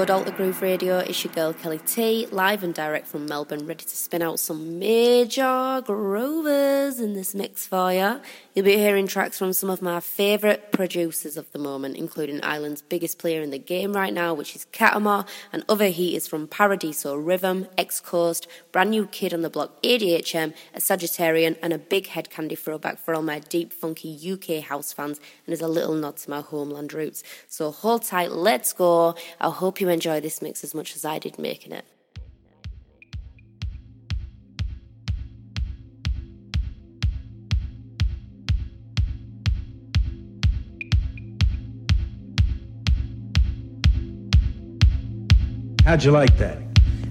Good, Alter Groove Radio? It's your girl Kelly T, live and direct from Melbourne, ready to spin out some major grovers in this mix for you. You'll be hearing tracks from some of my favourite producers of the moment, including Ireland's biggest player in the game right now, which is KETTAMA, and other heaters from Paradiso Rhythm, X Coast, brand new kid on the block ADHM, a Sagittarian, and a big Hed Kandi throwback for all my deep, funky UK house fans, and as a little nod to my homeland roots. So hold tight, let's go. I hope you enjoy this mix as much as I did making it. How'd you like that?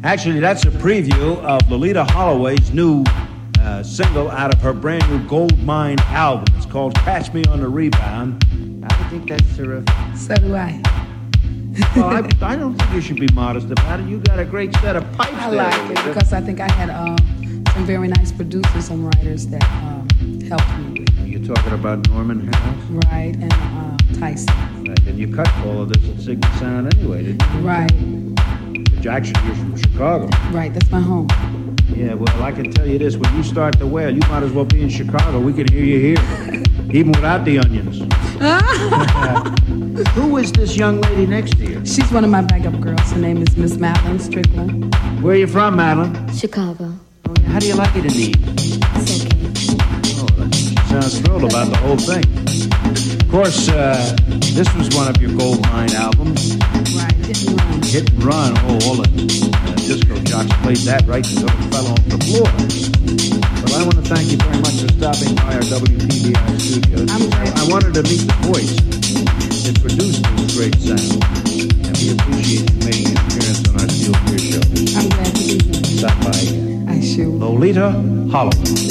Actually, that's a preview of Loleatta Holloway's new uh, single out of her brand new Gold Mind album. It's called Catch Me on the Rebound. I think that's terrific. So do I. well, I, I, don't think you should be modest about it. You got a great set of pipes I there. like it because I think I had um, some very nice producers and writers that um, helped me with You're talking about Norman Harris? Right, and uh, Tyson. Right, and you cut all of this at Sigma Sound anyway, didn't you? Right. Jackson, you're from Chicago. Right, that's my home. Yeah, well, I can tell you this: when you start to wail, you might as well be in Chicago. We can hear you here, even without the onions. Who is this young lady next to you? She's one of my backup girls. Her name is Miss Madeline Strickland. Where are you from, Madeline? Chicago. Oh. How do you like it in the evening? It's okay. Oh, that sounds thrilled about the whole thing. Of course, uh, this was one of your Gold Mind albums. Right, hit and run. Hit and run. Oh, all the uh, disco jocks played that right until it fell off the floor. But I want to thank you very much for stopping by our WPBI studios. I'm glad. I wanted to meet the voice that produced this great sound, and we appreciate you making an appearance on our Steel Pier show. I'm glad to be here. Stop by again. I sure. Loleatta Holloway.